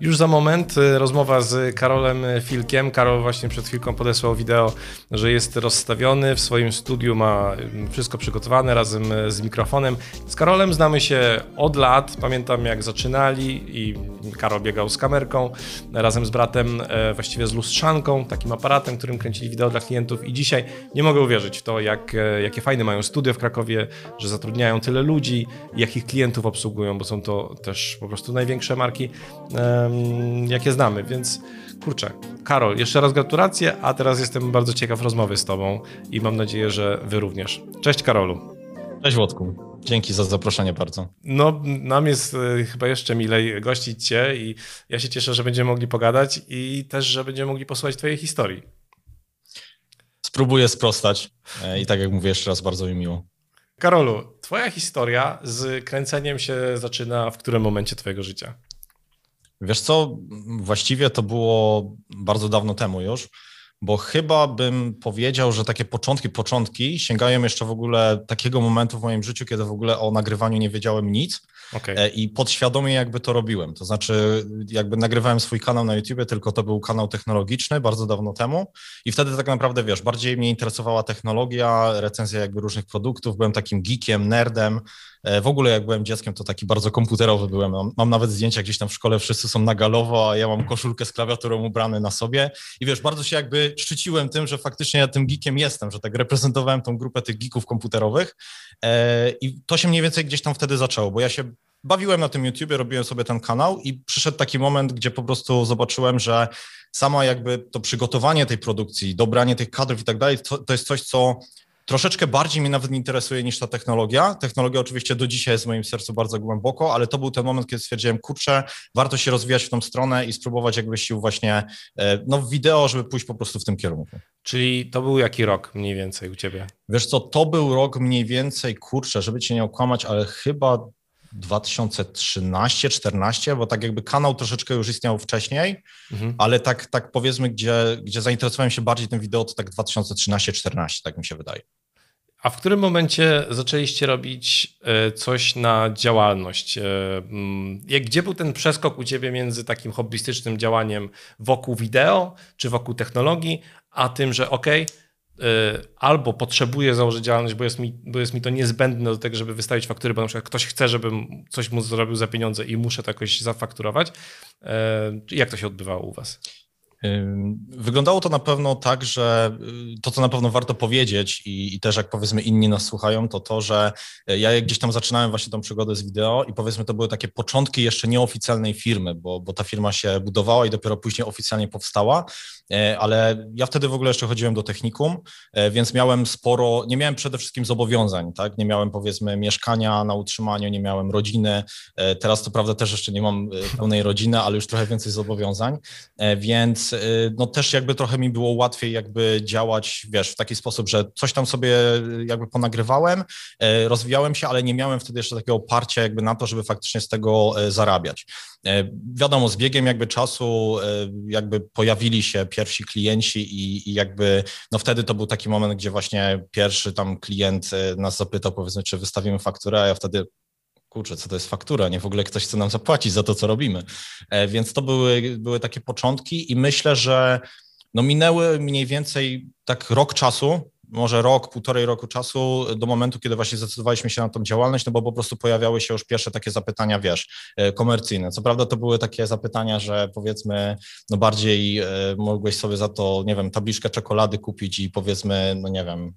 Już za moment y, rozmowa z Karolem Filkiem. Karol właśnie przed chwilką podesłał wideo, że jest rozstawiony w swoim studiu, ma y, wszystko przygotowane razem y, z mikrofonem. Z Karolem znamy się od lat. Pamiętam jak zaczynali i Karol biegał z kamerką razem z bratem, właściwie z lustrzanką, takim aparatem, którym kręcili wideo dla klientów. I dzisiaj nie mogę uwierzyć w to, jak, jakie fajne mają studio w Krakowie, że zatrudniają tyle ludzi, jakich klientów obsługują, bo są to też po prostu największe marki jakie znamy, więc kurczę, Karol, jeszcze raz gratulacje, a teraz jestem bardzo ciekaw rozmowy z Tobą i mam nadzieję, że Wy również. Cześć Karolu. Cześć Włodku. Dzięki za zaproszenie bardzo. No, nam jest y, chyba jeszcze milej gościć Cię i ja się cieszę, że będziemy mogli pogadać i też, że będziemy mogli posłuchać Twojej historii. Spróbuję sprostać e, i tak jak mówię, jeszcze raz bardzo mi miło. Karolu, Twoja historia z kręceniem się zaczyna w którym momencie Twojego życia? Wiesz co, właściwie to było bardzo dawno temu już, bo chyba bym powiedział, że takie początki, początki sięgają jeszcze w ogóle takiego momentu w moim życiu, kiedy w ogóle o nagrywaniu nie wiedziałem nic okay. E, i podświadomie jakby to robiłem. To znaczy jakby nagrywałem swój kanał na YouTube, tylko to był kanał technologiczny bardzo dawno temu i wtedy tak naprawdę, wiesz, bardziej mnie interesowała technologia, recenzja jakby różnych produktów, byłem takim geekiem, nerdem, w ogóle jak byłem dzieckiem, to taki bardzo komputerowy byłem. Mam, mam, nawet zdjęcia gdzieś tam w szkole, wszyscy są na galowo, a ja mam koszulkę z klawiaturą ubrany na sobie. I wiesz, bardzo się jakby szczyciłem tym, że faktycznie ja tym geekiem jestem, że tak reprezentowałem tą grupę tych geeków komputerowych. E, I to się mniej więcej gdzieś tam wtedy zaczęło, bo ja się bawiłem na tym YouTubie, robiłem sobie ten kanał i przyszedł taki moment, gdzie po prostu zobaczyłem, że sama jakby to przygotowanie tej produkcji, dobranie tych kadrów i tak dalej, to, to jest coś, co troszeczkę bardziej mnie nawet interesuje niż ta technologia. Technologia oczywiście do dzisiaj jest w moim sercu bardzo głęboko, ale to był ten moment, kiedy stwierdziłem, kurczę, warto się rozwijać w tą stronę i spróbować jakby sił właśnie e, no, wideo, żeby pójść po prostu w tym kierunku. Czyli to był jaki rok mniej więcej u ciebie? Wiesz co, to był rok mniej więcej, kurczę, żeby cię nie okłamać, ale chyba 2013-14, bo tak jakby kanał troszeczkę już istniał wcześniej, mhm. ale tak, tak powiedzmy, gdzie, gdzie zainteresowałem się bardziej tym wideo, to tak 2013-14, tak mi się wydaje. A w którym momencie zaczęliście robić e, coś na działalność? E, mm, gdzie był ten przeskok u ciebie między takim hobbystycznym działaniem wokół wideo czy wokół technologii, a tym, że okej, okay, albo potrzebuję założyć działalność, bo jest, mi, bo jest mi to niezbędne do tego, żeby wystawić faktury, bo na przykład ktoś chce, żebym coś mu zrobił za pieniądze i muszę to jakoś zafakturować. E, jak to się odbywało u was? Wyglądało to na pewno tak, że y, to, co na pewno warto powiedzieć i, i, też jak powiedzmy inni nas słuchają, to to, że e, ja gdzieś tam zaczynałem właśnie tą przygodę z wideo i powiedzmy to były takie początki jeszcze nieoficjalnej firmy, bo, bo ta firma się budowała i dopiero później oficjalnie powstała, e, ale ja wtedy w ogóle jeszcze chodziłem do technikum, więc miałem sporo, nie miałem przede wszystkim zobowiązań, tak, nie miałem powiedzmy mieszkania na utrzymaniu, nie miałem rodziny, teraz to prawda też jeszcze nie mam pełnej rodziny, ale już trochę więcej zobowiązań, więc Y, no też jakby trochę mi było łatwiej jakby działać, wiesz, w taki sposób, że coś tam sobie jakby ponagrywałem, y, rozwijałem się, ale nie miałem wtedy jeszcze takiego oparcia jakby na to, żeby faktycznie z tego y, zarabiać. Wiadomo, z biegiem jakby czasu jakby pojawili się pierwsi klienci i, i, jakby, no wtedy to był taki moment, gdzie właśnie pierwszy tam klient nas zapytał, powiedzmy, czy wystawimy fakturę, a ja wtedy kurczę, co to jest faktura, nie w ogóle ktoś chce nam zapłacić za to, co robimy. E, więc to były, były takie początki i myślę, że no minęły mniej więcej tak rok czasu, może rok, półtorej roku czasu do momentu, kiedy właśnie zdecydowaliśmy się na tą działalność, no bo po prostu pojawiały się już pierwsze takie zapytania, wiesz, e, komercyjne. Co prawda to były takie zapytania, że powiedzmy, no bardziej e, mogłeś sobie za to, nie wiem, tabliczkę czekolady kupić i powiedzmy, no nie wiem,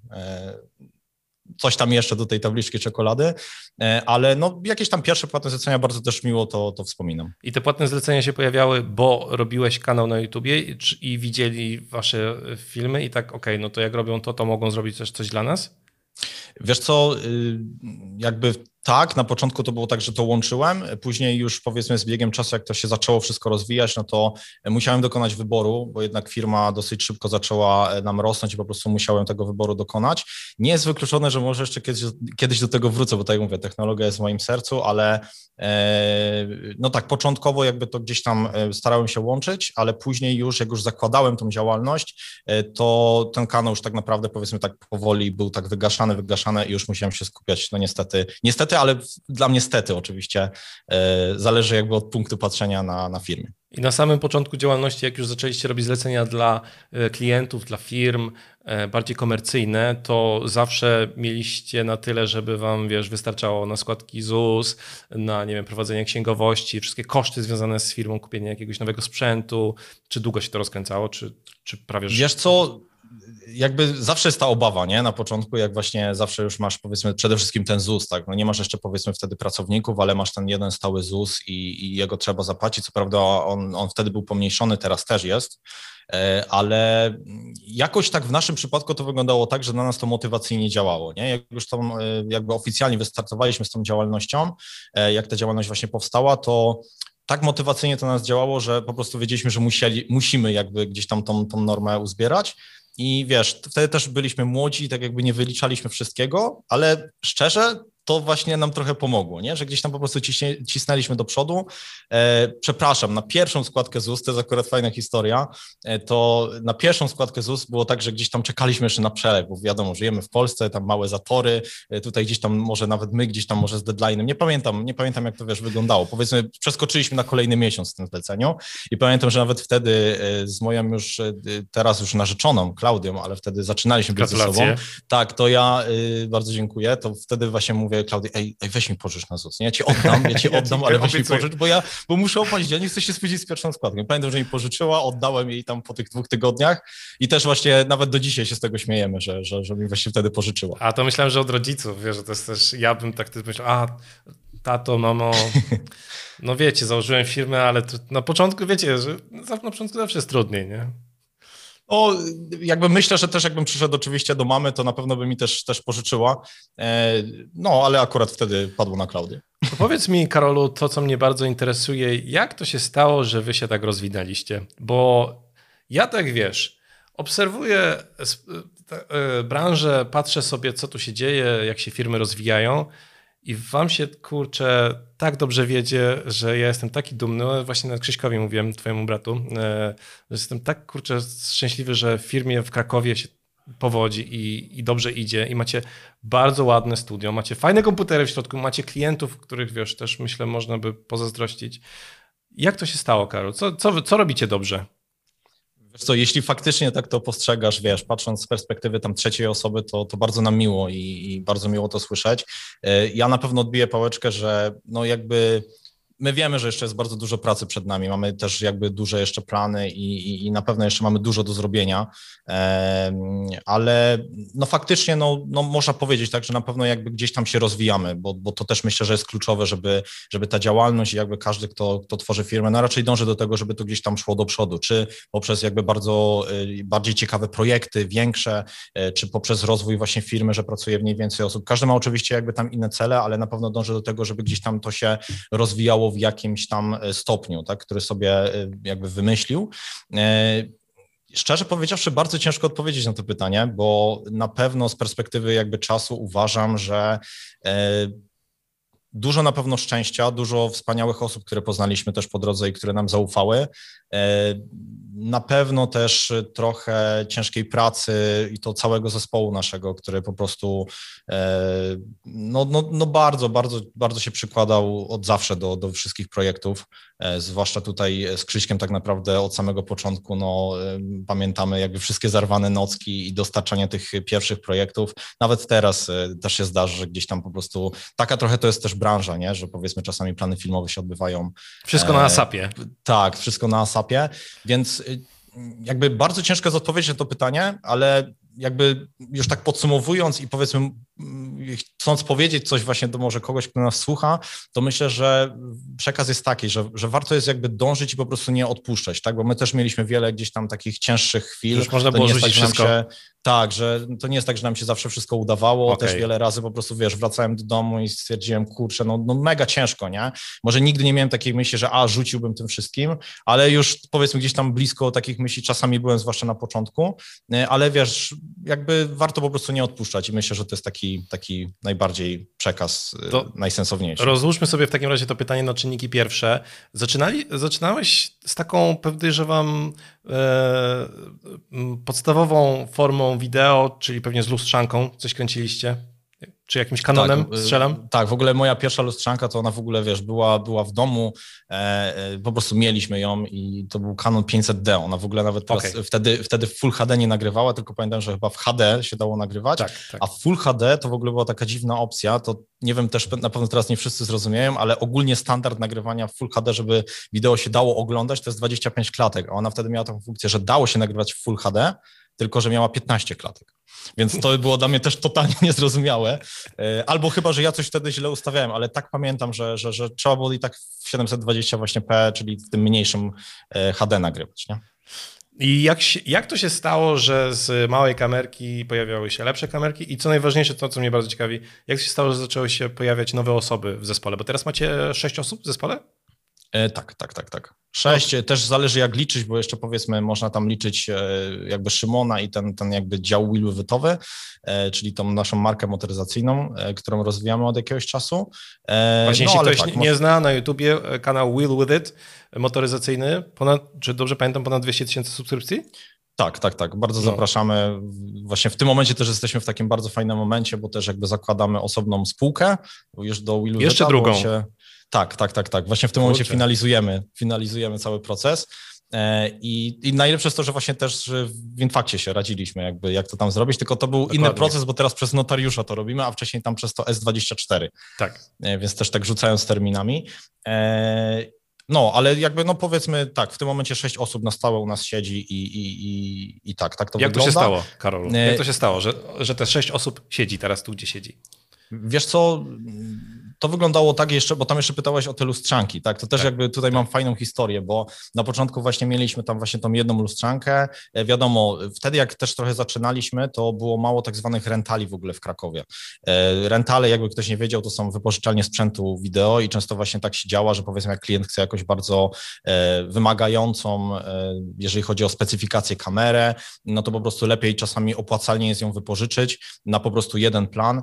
coś tam jeszcze do tej tabliczki czekolady, e, ale no jakieś tam pierwsze płatne zlecenia bardzo też miło to, to wspominam. I te płatne zlecenia się pojawiały, bo robiłeś kanał na YouTubie i, i widzieli wasze filmy i tak, okej, okay, no to jak robią to, to mogą zrobić też coś dla nas? Wiesz co, y, jakby tak, na początku to było tak, że to łączyłem, później już powiedzmy z biegiem czasu, jak to się zaczęło wszystko rozwijać, no to musiałem dokonać wyboru, bo jednak firma dosyć szybko zaczęła e, nam rosnąć i po prostu musiałem tego wyboru dokonać. Nie jest wykluczone, że może jeszcze kiedyś, kiedyś do tego wrócę, bo tak jak mówię, technologia jest w moim sercu, ale e, no tak, początkowo jakby to gdzieś tam e, starałem się łączyć, ale później już, jak już zakładałem tą działalność, to ten kanał już tak naprawdę powiedzmy tak powoli był tak wygaszany, wygaszany i już musiałem się skupiać, no niestety, niestety ale dla mnie stety oczywiście e, zależy jakby od punktu patrzenia na, na firmie. I na samym początku działalności, jak już zaczęliście robić zlecenia dla e, klientów, dla firm, e, bardziej komercyjne, to zawsze mieliście na tyle, żeby wam, wiesz, wystarczało na składki ZUS, na, nie wiem, prowadzenie księgowości, wszystkie koszty związane z firmą, kupienie jakiegoś nowego sprzętu. Czy długo się to rozkręcało, czy, czy prawie... Wiesz co, jakby zawsze jest ta obawa, nie? Na początku, jak właśnie zawsze już masz, powiedzmy, przede wszystkim ten ZUS, tak? No nie masz jeszcze, powiedzmy, wtedy pracowników, ale masz ten jeden stały ZUS i, i jego trzeba zapłacić. Co prawda on, on wtedy był pomniejszony, teraz też jest, e, ale jakoś tak w naszym przypadku to wyglądało tak, że na nas to motywacyjnie działało, nie? Jak już tam e, jakby oficjalnie wystartowaliśmy z tą działalnością, e, jak ta działalność właśnie powstała, to tak motywacyjnie to nas działało, że po prostu wiedzieliśmy, że musieli, musimy jakby gdzieś tam tą, tą normę uzbierać i wiesz, wtedy też byliśmy młodzi, tak jakby nie wyliczaliśmy wszystkiego, ale szczerze, to właśnie nam trochę pomogło, nie? że gdzieś tam po prostu ciśnie, cisnęliśmy do przodu. E, przepraszam, na pierwszą składkę ZUS, to jest akurat fajna historia, e, to na pierwszą składkę ZUS było tak, że gdzieś tam czekaliśmy jeszcze na przelew, bo wiadomo, żyjemy w Polsce, tam małe zatory, e, tutaj gdzieś tam może nawet my, gdzieś tam może z deadline'em, nie pamiętam, nie pamiętam jak to wiesz wyglądało. Powiedzmy, przeskoczyliśmy na kolejny miesiąc w tym zleceniu i pamiętam, że nawet wtedy e, z moją już e, teraz już narzeczoną, Klaudią, ale wtedy zaczynaliśmy być ze sobą. Tak, to ja y, bardzo dziękuję, to wtedy właśnie mówię, mówię Klaudii, ej, ej, weź mi pożycz na ZUS, nie? Ja ci oddam, ja ci oddam, ja ale weź mi pożycz, bo ja, bo muszę opłacić, ja nie chcę się spóźnić z pierwszą składką. Pamiętam, że mi pożyczyła, oddałem jej tam po tych dwóch tygodniach i też właśnie nawet do dzisiaj się z tego śmiejemy, że, że, że mi właśnie wtedy pożyczyła. A to myślałem, że od rodziców, wiesz, że to jest też, ja bym tak myślał, a tato, mamo, no wiecie, założyłem firmę, ale na początku, wiecie, że na początku zawsze jest trudniej, nie? O, jakby myślę, że też jakbym przyszedł oczywiście do mamy, to na pewno by mi też, też pożyczyła. E, no, ale akurat wtedy padło na Klaudię. To powiedz mi, Karolu, to co mnie bardzo interesuje, jak to się stało, że wy się tak rozwinęliście? Bo ja tak wiesz, obserwuję e, branżę, patrzę sobie, co tu się dzieje, jak się firmy rozwijają i wam się, kurczę, tak dobrze wiedzie, że ja jestem taki dumny, właśnie na Krzyśkowi mówiłem, twojemu bratu, e, że jestem tak, kurczę, szczęśliwy, że w firmie w Krakowie się powodzi i, i dobrze idzie i macie bardzo ładne studio, macie fajne komputery w środku, macie klientów, których, wiesz, też myślę można by pozazdrościć. Jak to się stało, Karol? Co, co, co robicie dobrze? Co, jeśli faktycznie tak to postrzegasz, wiesz, patrząc z perspektywy tam trzeciej osoby, to, to bardzo nam miło i, i bardzo miło to słyszeć. E, ja na pewno odbiję pałeczkę, że no jakby my wiemy, że jeszcze jest bardzo dużo pracy przed nami. Mamy też jakby duże jeszcze plany i, i, i na pewno jeszcze mamy dużo do zrobienia, ale no faktycznie no, no można powiedzieć tak, że na pewno jakby gdzieś tam się rozwijamy, bo, bo to też myślę, że jest kluczowe, żeby, żeby ta działalność i jakby każdy, kto, kto tworzy firmę, no raczej dąży do tego, żeby to gdzieś tam szło do przodu, czy poprzez jakby bardzo y, bardziej ciekawe projekty, większe, y, czy poprzez rozwój właśnie firmy, że pracuje w niej więcej osób. Każdy ma oczywiście jakby tam inne cele, ale na pewno dąży do tego, żeby gdzieś tam to się rozwijało w jakimś tam e, stopniu, tak, który sobie e, jakby wymyślił. E, szczerze powiedziawszy, bardzo ciężko odpowiedzieć na to pytanie, bo na pewno z perspektywy jakby czasu uważam, że dużo na pewno szczęścia, dużo wspaniałych osób, które poznaliśmy też po drodze i które nam zaufały. Na pewno też trochę ciężkiej pracy i to całego zespołu naszego, który po prostu no, no, no bardzo, bardzo, bardzo się przykładał od zawsze do, do wszystkich projektów, e, zwłaszcza tutaj z Krzyśkiem tak naprawdę od samego początku, no pamiętamy jakby wszystkie zarwane nocki i dostarczanie tych pierwszych projektów. Nawet teraz e, też się zdarzy, że gdzieś tam po prostu taka trochę to jest też branża, nie? że powiedzmy czasami plany filmowe się odbywają. Wszystko na e, ASAPie. Tak, wszystko na ASAPie, więc jakby bardzo ciężko jest odpowiedzieć na to pytanie, ale jakby już tak podsumowując i powiedzmy, chcąc powiedzieć coś właśnie do może kogoś, kto nas słucha, to myślę, że przekaz jest taki, że, że warto jest jakby dążyć i po prostu nie odpuszczać, tak? Bo my też mieliśmy wiele gdzieś tam takich cięższych chwil. Już można było rzucić tak, wszystko. Się, tak, że to nie jest tak, że nam się zawsze wszystko udawało. Okay. Też wiele razy po prostu, wiesz, wracałem do domu i stwierdziłem, kurczę, no, no mega ciężko, nie? Może nigdy nie miałem takiej myśli, że a, rzuciłbym tym wszystkim, ale już powiedzmy gdzieś tam blisko takich myśli czasami byłem, zwłaszcza na początku, ale wiesz, jakby warto po prostu nie odpuszczać i myślę, że to jest taki, taki najbardziej przekaz y, to najsensowniejszy. Rozłóżmy sobie w takim razie to pytanie na czynniki pierwsze. Zaczynali, zaczynałeś z taką, podejrzewam, e, podstawową formą wideo, czyli pewnie z lustrzanką, coś kręciliście? Czy jakimś kanonem tak, strzelam? Tak, w ogóle moja pierwsza lustrzanka to ona w ogóle, wiesz, była, była w domu, e, e, po prostu mieliśmy ją i to był Canon 500D. Ona w ogóle nawet teraz, okay. wtedy, wtedy w Full HD nie nagrywała, tylko pamiętam, że chyba w HD się dało nagrywać, tak, tak. a w Full HD to w ogóle była taka dziwna opcja, to nie wiem też, na pewno teraz nie wszyscy zrozumieją, ale ogólnie standard nagrywania w Full HD, żeby wideo się dało oglądać, to jest 25 klatek, a ona wtedy miała taką funkcję, że dało się nagrywać w Full HD, tylko że miała 15 klatek. Więc to było dla mnie też totalnie niezrozumiałe. E, albo chyba, że ja coś wtedy źle ustawiałem, ale tak pamiętam, że, że, że trzeba było i tak w 720 właśnie P, czyli w tym mniejszym e, HD nagrywać. Nie? I jak, jak to się stało, że z małej kamerki pojawiały się lepsze kamerki? I co najważniejsze, to co mnie bardzo ciekawi, jak się stało, że zaczęły się pojawiać nowe osoby w zespole? Bo teraz macie sześć osób w zespole? E, tak, tak, tak, tak. Sześć, no. też zależy jak liczyć, bo jeszcze powiedzmy można tam liczyć e, jakby Szymona i ten, ten jakby dział wheelwytowy, e, czyli tą naszą markę motoryzacyjną, którą rozwijamy od jakiegoś czasu. Właśnie, no, jeśli ktoś tak, nie może... zna na YouTubie kanał Wheel With It, motoryzacyjny, ponad, czy dobrze pamiętam, ponad 200 tysięcy subskrypcji? Tak, tak, tak. Bardzo no. zapraszamy. Właśnie w tym momencie też jesteśmy w takim bardzo fajnym momencie, bo też jakby zakładamy osobną spółkę już do Willu. Jeszcze drugą. Się, tak, tak, tak, tak. Właśnie w tym Kurczę. momencie finalizujemy, finalizujemy cały proces. E, I, I najlepsze jest to, że właśnie też w Infakcie się radziliśmy, jakby jak to tam zrobić, tylko to był Dokładnie. inny proces, bo teraz przez notariusza to robimy, a wcześniej tam przez to S24. Tak. E, więc też tak rzucając terminami. E, no, ale jakby, no powiedzmy tak, w tym momencie sześć osób na stałe u nas siedzi i, i, i, i tak, tak to Jak wygląda. Jak to się stało, Karol? Jak to się stało, że, że te sześć osób siedzi teraz tu, gdzie siedzi? Wiesz co, to wyglądało tak jeszcze, bo tam jeszcze pytałeś o te lustrzanki, tak? To też tak, jakby tutaj tak. mam fajną historię, bo na początku właśnie mieliśmy tam właśnie tą jedną lustrzankę. E, wiadomo, wtedy jak też trochę zaczynaliśmy, to było mało tak zwanych rentali w ogóle w Krakowie. E, rentale, jakby ktoś nie wiedział, to są wypożyczalnie sprzętu wideo i często właśnie tak się działa, że powiedzmy jak klient chce jakoś bardzo e, wymagającą, jeżeli chodzi o specyfikację kamerę, no to po prostu lepiej czasami opłacalnie jest ją wypożyczyć na po prostu jeden plan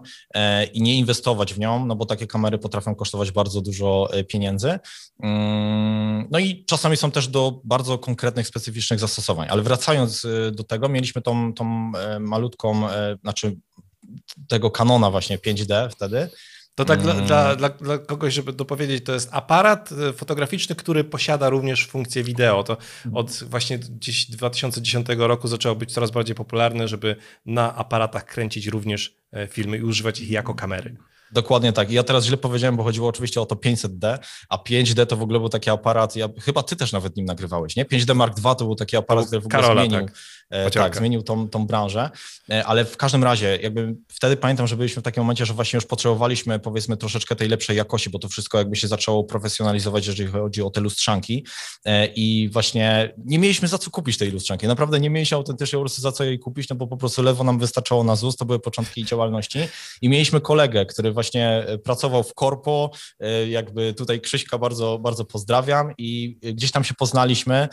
i nie inwestować w nią, no bo takie kamery kamery potrafią kosztować bardzo dużo e, pieniędzy. Mm, no i czasami są też do bardzo konkretnych, specyficznych zastosowań. Ale wracając e, do tego, mieliśmy tą, tą e, malutką, znaczy tego kanona właśnie 5D wtedy, to tak dla, dla, mm. dla, dla, kogoś, żeby dopowiedzieć, to jest aparat fotograficzny, który posiada również funkcję wideo. To od właśnie gdzieś 2010 roku zaczęło być coraz bardziej popularne, żeby na aparatach kręcić również filmy i używać ich jako kamery. Dokładnie tak. I ja teraz źle powiedziałem, bo chodziło oczywiście o to 500D, a 5D to w ogóle był taki aparat, ja, chyba ty też nawet nim nagrywałeś, nie? 5D Mark II to był taki aparat, który w ogóle Karola, zmienił, tak. E, tak, zmienił tą, tą branżę, e, ale w każdym razie jakby wtedy pamiętam, że byliśmy w takim momencie, że właśnie już potrzebowaliśmy powiedzmy troszeczkę tej lepszej jakości, bo to wszystko jakby się zaczęło profesjonalizować, jeżeli chodzi o te lustrzanki. E, i właśnie nie mieliśmy za co kupić tej lustrzanki. Naprawdę nie mieliśmy autentycznie po prostu za co jej kupić, no bo po prostu lewo nam wystarczało na ZUS, to były początki działalności. I mieliśmy kolegę, który właśnie pracował w korpo, jakby tutaj Krzyśka bardzo, bardzo pozdrawiam i gdzieś tam się poznaliśmy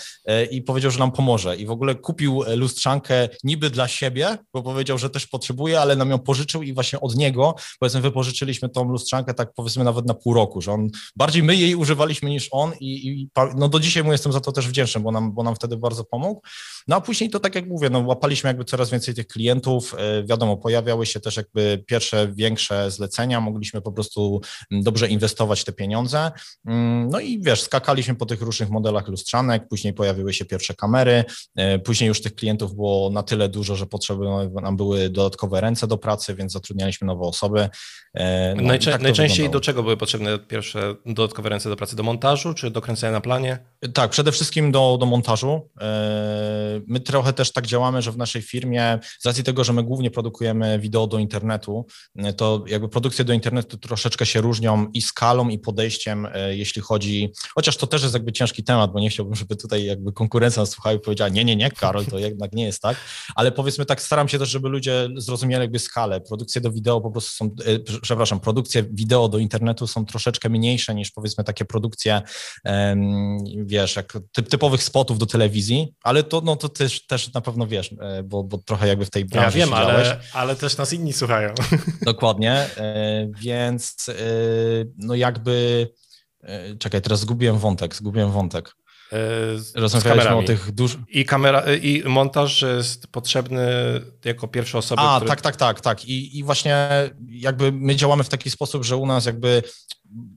i powiedział, że nam pomoże. I w ogóle kupił lustrzanki lustrzankę niby dla siebie, bo powiedział, że też potrzebuje, ale nam ją pożyczył i właśnie od niego, powiedzmy, wypożyczyliśmy tą lustrzankę tak powiedzmy nawet na pół roku, że on, bardziej my jej używaliśmy niż on i, i no do dzisiaj mu jestem za to też wdzięczny, bo nam, bo nam wtedy bardzo pomógł. No a później to tak jak mówię, no łapaliśmy jakby coraz więcej tych klientów, e, wiadomo, pojawiały się też jakby pierwsze większe zlecenia, mogliśmy po prostu dobrze inwestować te pieniądze, mm, no i wiesz, skakaliśmy po tych różnych modelach lustrzanek, później pojawiły się pierwsze kamery, e, później już tych klientów klientów było na tyle dużo, że potrzebne nam były dodatkowe ręce do pracy, więc zatrudnialiśmy nowe osoby. E, no Najczę tak najczęściej do czego były potrzebne pierwsze dodatkowe ręce do pracy? Do montażu czy do kręcenia na planie? Tak, przede wszystkim do, do montażu. E, my trochę też tak działamy, że w naszej firmie, z racji tego, że my głównie produkujemy wideo do internetu, e, to jakby produkcje do internetu troszeczkę się różnią i skalą, i podejściem, jeśli chodzi, chociaż to też jest jakby ciężki temat, bo nie chciałbym, żeby tutaj jakby konkurencja nas słuchała i powiedziała, nie, nie, nie, Karol, to jednak jednak nie jest tak, ale powiedzmy tak, staram się też, żeby ludzie zrozumieli jakby skalę. Produkcje do wideo po prostu są, e, przepraszam, produkcje wideo do internetu są troszeczkę mniejsze niż powiedzmy takie produkcje, wiesz, jak typ, typowych spotów do telewizji, ale to, no, to też, też na pewno wiesz, e, bo, bo trochę jakby w tej branży Ja wiem, ale, ale też nas inni słuchają. Dokładnie, e, więc no jakby, czekaj, teraz zgubiłem wątek, zgubiłem wątek. Rozmawialiśmy o tych dużych... I, kamera, I montaż jest potrzebny jako pierwsze osoby, A, które... tak, tak, tak, tak. I, I właśnie jakby my działamy w taki sposób, że u nas jakby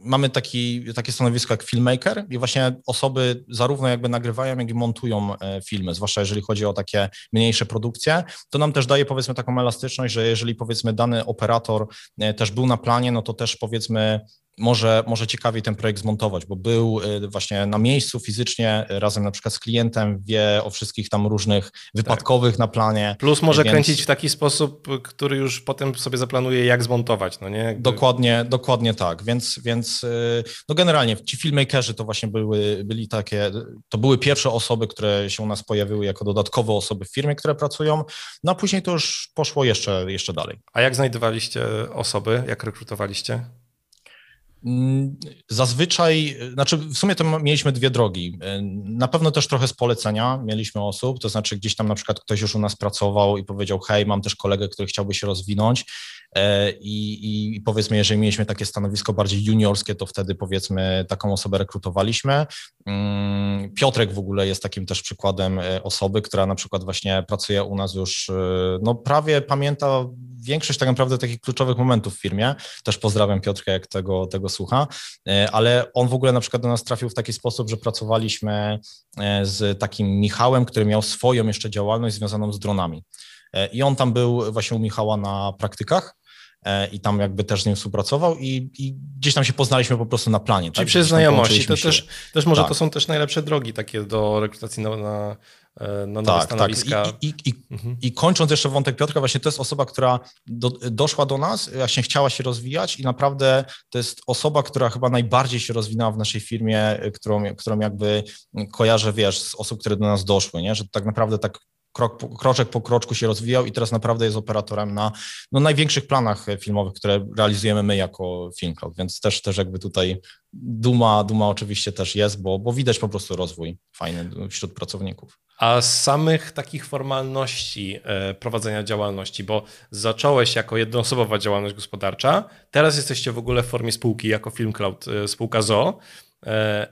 mamy taki, takie stanowisko jak filmmaker i właśnie osoby zarówno jakby nagrywają, jak i montują e, filmy, zwłaszcza jeżeli chodzi o takie mniejsze produkcje, to nam też daje powiedzmy taką elastyczność, że jeżeli powiedzmy dany operator e, też był na planie, no to też powiedzmy może, może ciekawiej ten projekt zmontować, bo był y, właśnie na miejscu fizycznie razem na przykład z klientem, wie o wszystkich tam różnych wypadkowych tak. na planie. Plus może więc... kręcić w taki sposób, który już potem sobie zaplanuje, jak zmontować, no nie? Jakby... Dokładnie, dokładnie tak, więc, więc y, no generalnie ci filmmakerzy to właśnie były, byli takie, to były pierwsze osoby, które się u nas pojawiły jako dodatkowe osoby w firmie, które pracują, no a później to już poszło jeszcze, jeszcze dalej. A jak znajdowaliście osoby, jak rekrutowaliście? Zazwyczaj, znaczy w sumie to mieliśmy dwie drogi. Na pewno też trochę z polecenia mieliśmy osób, to znaczy gdzieś tam na przykład ktoś już u nas pracował i powiedział, hej, mam też kolegę, który chciałby się rozwinąć e, i, i powiedzmy, jeżeli mieliśmy takie stanowisko bardziej juniorskie, to wtedy powiedzmy taką osobę rekrutowaliśmy. Mm, Piotrek w ogóle jest takim też przykładem e, osoby, która na przykład właśnie pracuje u nas już, e, no prawie pamięta większość tak naprawdę takich kluczowych momentów w firmie. Też pozdrawiam Piotrka, jak tego, tego słucha, e, ale on w ogóle na przykład do nas trafił w taki sposób, że pracowaliśmy e, z takim Michałem, który miał swoją jeszcze działalność związaną z dronami. E, I on tam był właśnie u Michała na praktykach i tam jakby też z nim współpracował i, i gdzieś tam się poznaliśmy po prostu na planie. Czyli tak? przez znajomości. To też, też może tak. to są też najlepsze drogi takie do rekrutacji na, na E, na nowe tak, stanowiska. Tak. I, i, i, mhm. I, kończąc jeszcze wątek Piotrka, właśnie to jest osoba, która do, doszła do nas, właśnie chciała się rozwijać i naprawdę to jest osoba, która chyba najbardziej się rozwinęła w naszej firmie, którą, którą jakby kojarzę, wiesz, z osób, które do nas doszły, nie? że tak naprawdę tak krok, kroczek po kroczku się rozwijał i teraz naprawdę jest operatorem na no, największych planach filmowych, które realizujemy my jako Film Cloud, więc też, też jakby tutaj duma, duma oczywiście też jest, bo, bo widać po prostu rozwój fajny wśród pracowników. A z samych takich formalności e, prowadzenia działalności, bo zacząłeś jako jednoosobowa działalność gospodarcza, teraz jesteście w ogóle w formie spółki jako Film Cloud, e, spółka ZO e,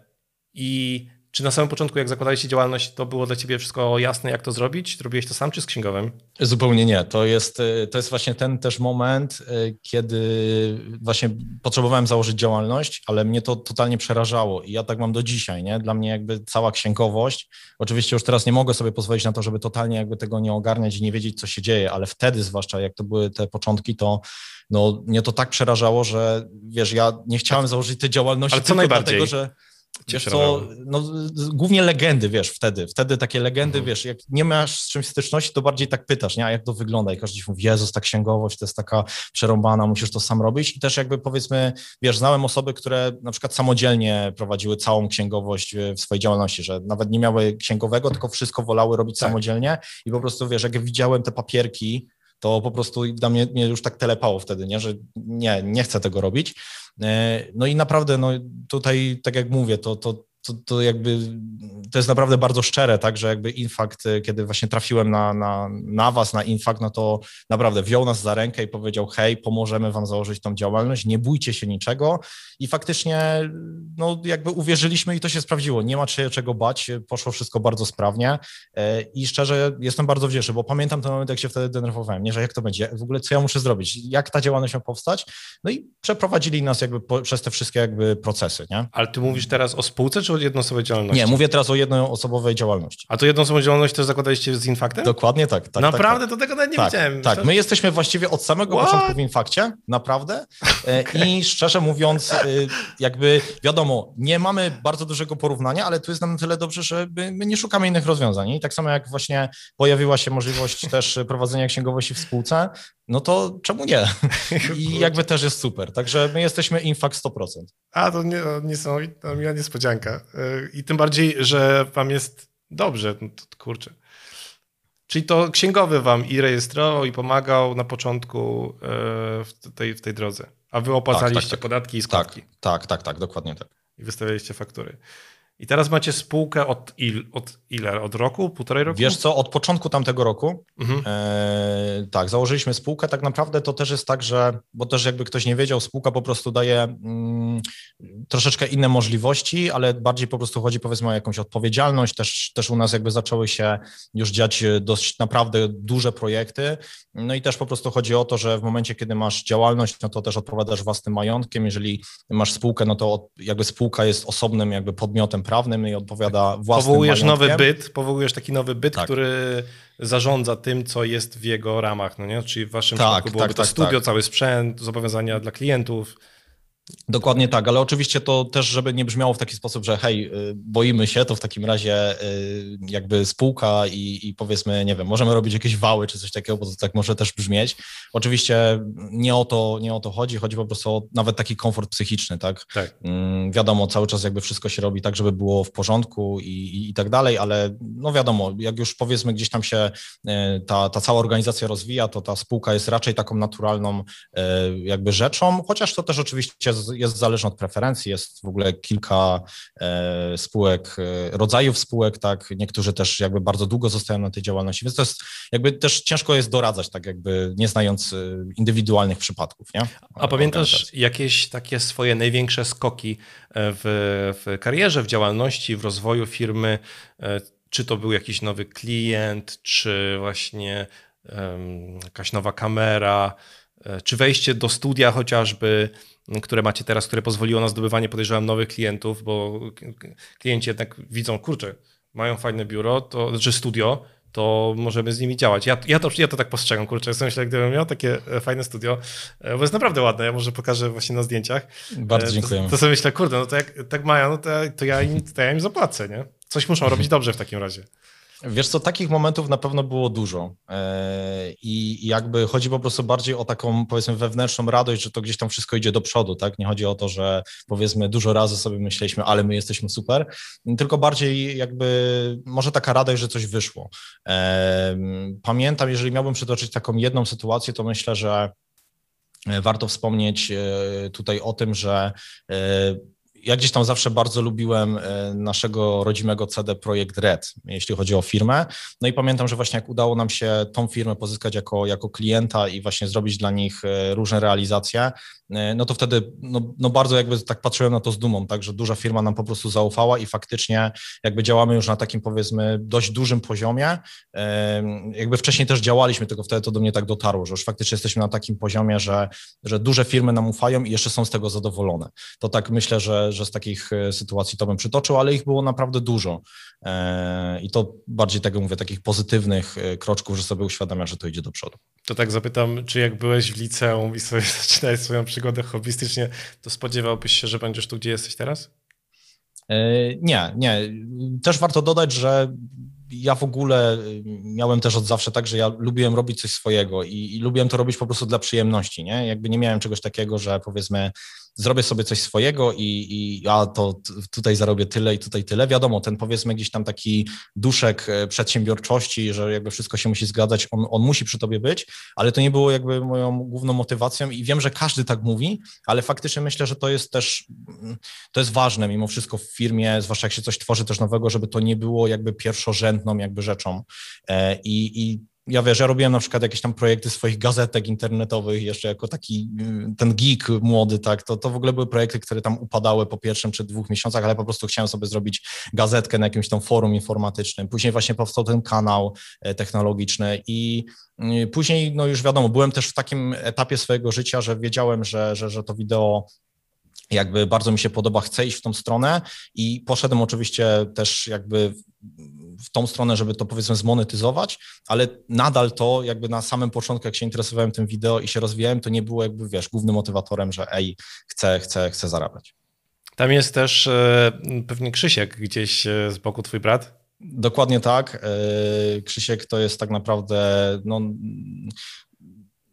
i czy na samym początku, jak zakładaliście działalność, to było dla ciebie wszystko jasne, jak to zrobić? Robiłeś to sam czy z księgowym? Zupełnie nie. To jest, y, to jest właśnie ten też moment, y, kiedy właśnie potrzebowałem założyć działalność, ale mnie to totalnie przerażało i ja tak mam do dzisiaj, nie? Dla mnie jakby cała księgowość, oczywiście już teraz nie mogę sobie pozwolić na to, żeby totalnie jakby tego nie ogarniać i nie wiedzieć, co się dzieje, ale wtedy zwłaszcza, jak to były te początki, to no, mnie to tak przerażało, że wiesz, ja nie chciałem założyć tej działalności ale co najbardziej? dlatego, że Wiesz co, no, głównie legendy, wiesz, wtedy, wtedy takie legendy, mhm. wiesz, jak nie masz z czymś styczności, to bardziej tak pytasz, nie, a jak to wygląda? I każdy mówi, Jezus, ta księgowość to jest taka przerąbana, musisz to sam robić. I też jakby powiedzmy, wiesz, znałem osoby, które na przykład samodzielnie prowadziły całą księgowość w swojej działalności, że nawet nie miały księgowego, tylko wszystko wolały robić tak. samodzielnie. I po prostu, wiesz, jak widziałem te papierki, to po prostu dla mnie, mnie już tak telepało wtedy, nie, że nie, nie chcę tego robić. E, no i naprawdę, no tutaj, tak jak mówię, to, to, to, to jakby to jest naprawdę bardzo szczere, tak, że jakby Infact, e, kiedy właśnie trafiłem na, na, na was, na Infact, no to naprawdę wziął nas za rękę i powiedział, hej, pomożemy wam założyć tą działalność, nie bójcie się niczego. I faktycznie no jakby uwierzyliśmy i to się sprawdziło, nie ma czego bać, poszło wszystko bardzo sprawnie. E, i szczerze jestem bardzo wdzięczny, bo pamiętam ten moment, jak się wtedy denerwowałem, nie, że jak to będzie, w ogóle co ja muszę zrobić, jak ta działalność ma powstać, no i przeprowadzili nas jakby po, przez te wszystkie jakby procesy, nie? Ale ty mówisz teraz o spółce czy o jednoosobowej działalności? Nie, mówię teraz o jednoosobowej działalności. A to jednoosobową działalność też zakładaliście z Infaktem? Dokładnie tak. tak, tak naprawdę? Tak, to tego nawet nie tak, wiedziałem. Tak, my jesteśmy właściwie od samego What? początku w Infakcie, naprawdę. E, okay. I szczerze mówiąc, e, jakby wiadomo, nie mamy bardzo dużego porównania, ale tu jest nam tyle dobrze, że my nie szukamy innych rozwiązań. I tak samo jak właśnie pojawiła się możliwość też prowadzenia księgowości w spółce, no to czemu nie? I jakby też jest super. Także my jesteśmy Infact 100%. A, to nie, niesamowita miła niespodzianka. E, I tym bardziej, że wam jest dobrze. No to, kurczę. Czyli to księgowy wam i rejestrował, i pomagał na początku e, w tej, w tej drodze. A wy opłacaliście tak, tak, tak. podatki i składki. Tak, tak, tak, tak, dokładnie tak. I wystawialiście faktury. I teraz macie spółkę od, il, od ile? Od roku? Półtorej roku? Wiesz co, od początku tamtego roku, mhm. e, tak, założyliśmy spółkę. Tak naprawdę to też jest tak, że, bo też jakby ktoś nie wiedział, spółka po prostu daje mm, troszeczkę inne możliwości, ale bardziej po prostu chodzi powiedzmy o jakąś odpowiedzialność. Też, też u nas jakby zaczęły się już dziać dość naprawdę duże projekty. No i też po prostu chodzi o to, że w momencie, kiedy masz działalność, no to też odpowiadasz własnym majątkiem. Jeżeli masz spółkę, no to jakby spółka jest osobnym jakby podmiotem prawnym i odpowiada tak. własnym Powołujesz majątkiem. nowy byt, powołujesz taki nowy byt, tak. który zarządza tym, co jest w jego ramach, no nie? Czyli w waszym tak, przypadku byłoby tak, to tak, studio, tak. cały sprzęt, zobowiązania dla klientów. Dokładnie tak, ale oczywiście to też, żeby nie brzmiało w taki sposób, że hej, y, boimy się, to w takim razie y, jakby spółka i, i powiedzmy, nie wiem, możemy robić jakieś wały czy coś takiego, bo to tak może też brzmieć. Oczywiście nie o to, nie o to chodzi, chodzi po prostu o nawet taki komfort psychiczny, tak? tak. Mm, wiadomo, cały czas jakby wszystko się robi tak, żeby było w porządku i, i, i tak dalej, ale no wiadomo, jak już powiedzmy gdzieś tam się y, ta, ta cała organizacja rozwija, to ta spółka jest raczej taką naturalną jakby rzeczą, chociaż to też oczywiście jest zależne od preferencji, jest w ogóle kilka e, spółek, e, rodzajów spółek, tak, niektórzy też jakby bardzo długo zostają na tej działalności, więc to jest jakby też ciężko jest doradzać, tak jakby nie znając e, indywidualnych przypadków, nie? A pamiętasz jakieś takie swoje największe skoki w, w karierze, w działalności, w rozwoju firmy, czy to był jakiś nowy klient, czy właśnie um, jakaś nowa kamera, czy wejście do studia chociażby, które macie teraz, które pozwoliło na zdobywanie, podejrzewam, nowych klientów, bo klienci jednak widzą, kurczę, mają fajne biuro, to, czy studio, to możemy z nimi działać. Ja, ja, to, ja to tak postrzegam, kurczę, jestem myślę, gdybym miał takie e, fajne studio, e, bo jest naprawdę ładne, ja może pokażę właśnie na zdjęciach. Bardzo dziękuję. To, to sobie myślę, kurde, no to jak tak mają, no to, to, ja im, to ja im zapłacę, nie? Coś muszą robić dobrze w takim razie. Wiesz co, takich momentów na pewno było dużo e, i jakby chodzi po prostu bardziej o taką powiedzmy wewnętrzną radość, że to gdzieś tam wszystko idzie do przodu, tak? Nie chodzi o to, że powiedzmy dużo razy sobie myśleliśmy, ale my jesteśmy super, tylko bardziej jakby może taka radość, że coś wyszło. E, pamiętam, jeżeli miałbym przytoczyć taką jedną sytuację, to myślę, że warto wspomnieć e, tutaj o tym, że ja gdzieś tam zawsze bardzo lubiłem e, naszego rodzimego CD Projekt Red, jeśli chodzi o firmę. No i pamiętam, że właśnie jak udało nam się tą firmę pozyskać jako, jako klienta i właśnie zrobić dla nich e, różne realizacje, no to wtedy no, no, bardzo jakby tak patrzyłem na to z dumą, tak, że duża firma nam po prostu zaufała i faktycznie jakby działamy już na takim powiedzmy dość dużym poziomie. E, jakby wcześniej też działaliśmy, tylko wtedy to do mnie tak dotarło, że już faktycznie jesteśmy na takim poziomie, że, że duże firmy nam ufają i jeszcze są z tego zadowolone. To tak myślę, że, że z takich e, sytuacji to bym przytoczył, ale ich było naprawdę dużo. I to bardziej tego mówię, takich pozytywnych kroczków, że sobie uświadamia, że to idzie do przodu. To tak zapytam, czy jak byłeś w liceum i sobie zaczynałeś swoją przygodę hobbystycznie, to spodziewałbyś się, że będziesz tu, gdzie jesteś teraz? E, nie, nie. Też warto dodać, że ja w ogóle miałem też od zawsze tak, że ja lubiłem robić coś swojego i, i lubiłem to robić po prostu dla przyjemności, nie? Jakby nie miałem czegoś takiego, że powiedzmy zrobię sobie coś swojego i, i ja to tutaj zarobię tyle i tutaj tyle. Wiadomo, ten powiedzmy gdzieś tam taki duszek e, przedsiębiorczości, że jakby wszystko się musi zgadzać, on, on musi przy tobie być, ale to nie było jakby moją główną motywacją i wiem, że każdy tak mówi, ale faktycznie myślę, że to jest też, mm, to jest ważne mimo wszystko w firmie, zwłaszcza jak się coś tworzy też nowego, żeby to nie było jakby pierwszorzędną jakby rzeczą e, i, i ja wiesz, ja robiłem na przykład jakieś tam projekty swoich gazetek internetowych jeszcze jako taki y, ten geek młody, tak, to, to w ogóle były projekty, które tam upadały po pierwszym czy dwóch miesiącach, ale po prostu chciałem sobie zrobić gazetkę na jakimś tam forum informatycznym. Później właśnie powstał ten kanał e, technologiczny i y, później, no już wiadomo, byłem też w takim etapie swojego życia, że wiedziałem, że, że, że to wideo jakby bardzo mi się podoba, chcę iść w tą stronę i poszedłem oczywiście też jakby w tą stronę, żeby to powiedzmy zmonetyzować, ale nadal to jakby na samym początku, jak się interesowałem tym wideo i się rozwijałem, to nie było jakby, wiesz, głównym motywatorem, że ej, chcę, chcę, chcę zarabiać. Tam jest też e, pewnie Krzysiek gdzieś e, z boku, twój brat? Dokładnie tak. E, Krzysiek to jest tak naprawdę no,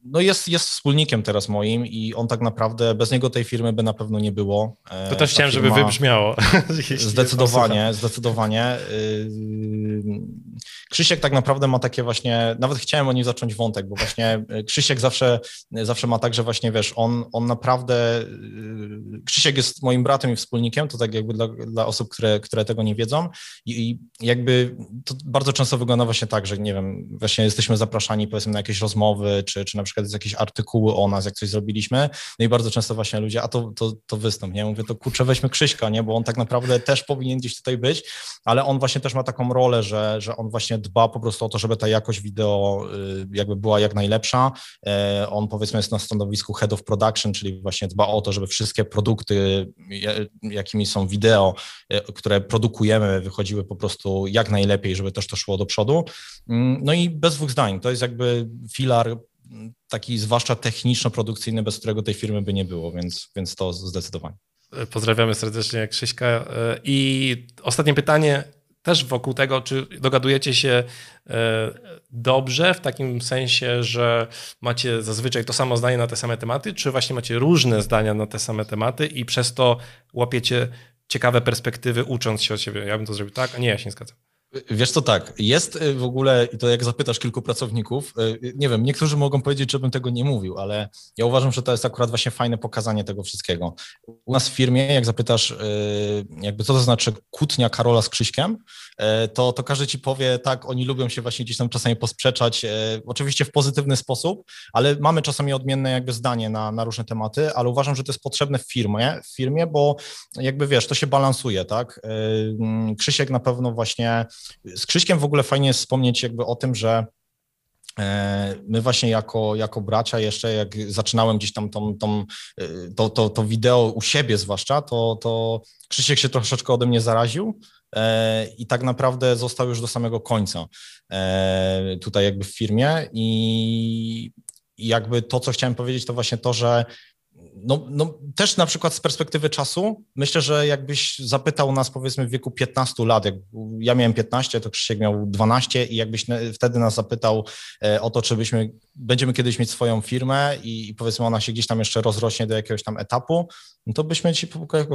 no jest, jest wspólnikiem teraz moim i on tak naprawdę, bez niego tej firmy by na pewno nie było. E, to też chciałem, żeby wybrzmiało. Zdecydowanie, zdecydowanie. Y, Krzysiek tak naprawdę ma takie właśnie, nawet chciałem o nim zacząć wątek, bo właśnie e, Krzysiek zawsze, zawsze ma tak, że właśnie wiesz, on, on naprawdę, e, Krzysiek jest moim bratem i wspólnikiem, to tak jakby dla, dla osób, które, które tego nie wiedzą i, i jakby to bardzo często wygląda właśnie tak, że nie wiem, właśnie jesteśmy zapraszani powiedzmy na jakieś rozmowy, czy, czy na przykład jest jakieś artykuły o nas, jak coś zrobiliśmy, no i bardzo często właśnie ludzie, a to, to, to wystąp, nie? Mówię, to kurczę, weźmy Krzyśka, nie? Bo on tak naprawdę też powinien gdzieś tutaj być, ale on właśnie też ma taką rolę, że, że on właśnie dba po prostu o to, żeby ta jakość wideo y, jakby była jak najlepsza. E, on powiedzmy jest na stanowisku head of production, czyli właśnie dba o to, żeby wszystkie produkty, jakimi są wideo, e, które produkujemy, wychodziły po prostu jak najlepiej, żeby też to szło do przodu. Mm, no i bez dwóch zdań, to jest jakby filar taki zwłaszcza techniczno-produkcyjny, bez którego tej firmy by nie było, więc, więc to zdecydowanie. Pozdrawiamy serdecznie Krzyśka. E, I ostatnie pytanie też wokół tego, czy dogadujecie się e, dobrze, w takim sensie, że macie zazwyczaj to samo zdanie na te same tematy, czy właśnie macie różne zdania na te same tematy i przez to łapiecie ciekawe perspektywy, ucząc się od siebie. Ja bym to zrobił tak, a nie, ja się nie zgadzam. Wiesz co, tak, jest y, w ogóle, i to jak zapytasz kilku pracowników, y, nie wiem, niektórzy mogą powiedzieć, żebym tego nie mówił, ale ja uważam, że to jest akurat właśnie fajne pokazanie tego wszystkiego. U nas w firmie, jak zapytasz, y, jakby co to znaczy kłótnia Karola z Krzyśkiem, to, to każdy ci powie, tak, oni lubią się właśnie gdzieś tam czasami posprzeczać, oczywiście w pozytywny sposób, ale mamy czasami odmienne jakby zdanie na, na różne tematy, ale uważam, że to jest potrzebne w firmie, w firmie, bo jakby wiesz, to się balansuje, tak? Mm, Krzysiek na pewno właśnie z Krzyśkiem w ogóle fajnie jest wspomnieć jakby o tym, że e, My właśnie jako, jako bracia jeszcze, jak zaczynałem gdzieś tam tą, tą, e, to, to, to wideo u siebie zwłaszcza, to, to Krzysiek się troszeczkę ode mnie zaraził e, i tak naprawdę został już do samego końca tutaj jakby w firmie i jakby to, co chciałem powiedzieć, to właśnie to, że no, no, też na przykład z perspektywy czasu, myślę, że jakbyś zapytał nas powiedzmy w wieku 15 lat, jak ja miałem 15, to Krzysiek miał 12 i jakbyś wtedy nas zapytał e, o to, czy byśmy, będziemy kiedyś mieć swoją firmę i, i powiedzmy ona się gdzieś tam jeszcze rozrośnie do jakiegoś tam etapu, no to byśmy ci po pokoju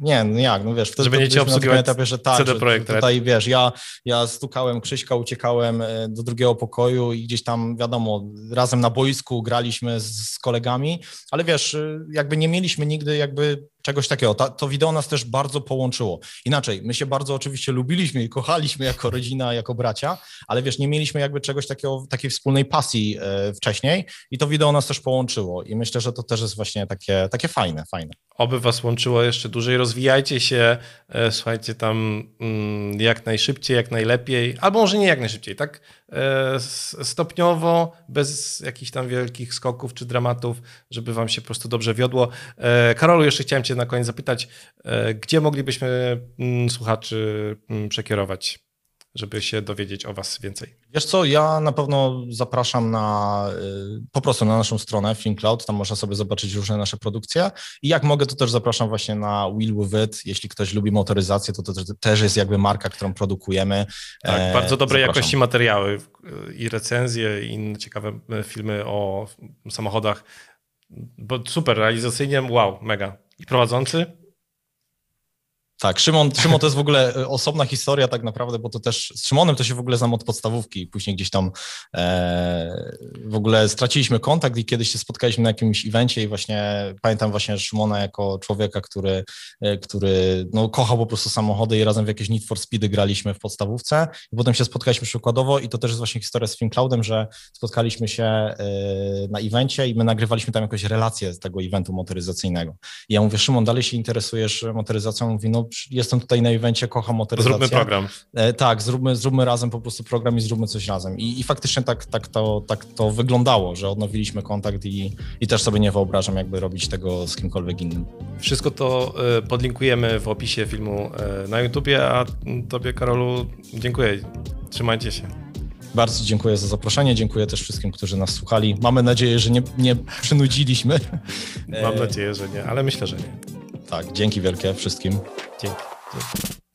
nie, no jak, no wiesz, wtedy Żeby nie ci obsługiwać etapie, że tak, CD Projekt tutaj wiesz, ja, ja stukałem Krzyśka, uciekałem e, do drugiego pokoju i gdzieś tam, wiadomo, razem na boisku graliśmy z, z kolegami, ale wiesz, jakby nie mieliśmy nigdy jakby czegoś takiego. Ta, to wideo nas też bardzo połączyło. Inaczej, my się bardzo oczywiście lubiliśmy i kochaliśmy jako rodzina, jako bracia, ale wiesz, nie mieliśmy jakby czegoś takiego, takiej wspólnej pasji e, wcześniej i to wideo nas też połączyło i myślę, że to też jest właśnie takie, takie fajne, fajne. Oby was łączyło jeszcze dłużej, rozwijajcie się, e, słuchajcie tam mm, jak najszybciej, jak najlepiej, albo może nie jak najszybciej, tak e, stopniowo, bez jakichś tam wielkich skoków czy dramatów, żeby wam się po prostu dobrze wiodło. E, Karolu, jeszcze chciałem cię na koniec zapytać, gdzie moglibyśmy mm, słuchaczy mm, przekierować? żeby się dowiedzieć o Was więcej? Wiesz co, ja na pewno zapraszam na y, po prostu na naszą stronę FilmCloud, tam można sobie zobaczyć różne nasze produkcje i jak mogę, to też zapraszam właśnie na Will With It, jeśli ktoś lubi motoryzację, to to też jest jakby marka, którą produkujemy. Tak, e, bardzo dobrej zapraszam. jakości materiały i recenzje i inne ciekawe e, filmy o samochodach, bo super, realizacyjnie wow, mega. I prowadzący? Tak, Szymon, Szymon to jest w ogóle e, osobna historia tak naprawdę, bo to też z Szymonem to się w ogóle znam od podstawówki później gdzieś tam e, w ogóle straciliśmy kontakt i kiedyś się spotkaliśmy na jakimś evencie i właśnie pamiętam właśnie Szymona jako człowieka, który, e, który no, kochał po prostu samochody i razem w jakieś Need for Speedy graliśmy w podstawówce i potem się spotkaliśmy przykładowo i to też jest właśnie historia z FilmCloudem, że spotkaliśmy się e, na evencie i my nagrywaliśmy tam jakąś relację z tego eventu motoryzacyjnego. I ja mówię, Szymon, dalej się interesujesz motoryzacją? Mówi, no jestem tutaj na evencie, kocham motoryzację. Zróbmy program. E, tak, zróbmy, zróbmy razem po prostu program i zróbmy coś razem. I, i faktycznie tak, tak, to, tak to wyglądało, że odnowiliśmy kontakt i, i też sobie nie wyobrażam jakby robić tego z kimkolwiek innym. Wszystko to e, podlinkujemy w opisie filmu e, na YouTubie, a tobie Karolu dziękuję. Trzymajcie się. Bardzo dziękuję za zaproszenie, dziękuję też wszystkim, którzy nas słuchali. Mamy nadzieję, że nie, nie przynudziliśmy. Mam nadzieję, że nie, ale myślę, że nie. Tak, dzięki wielkie wszystkim. Dzięki. dzięki.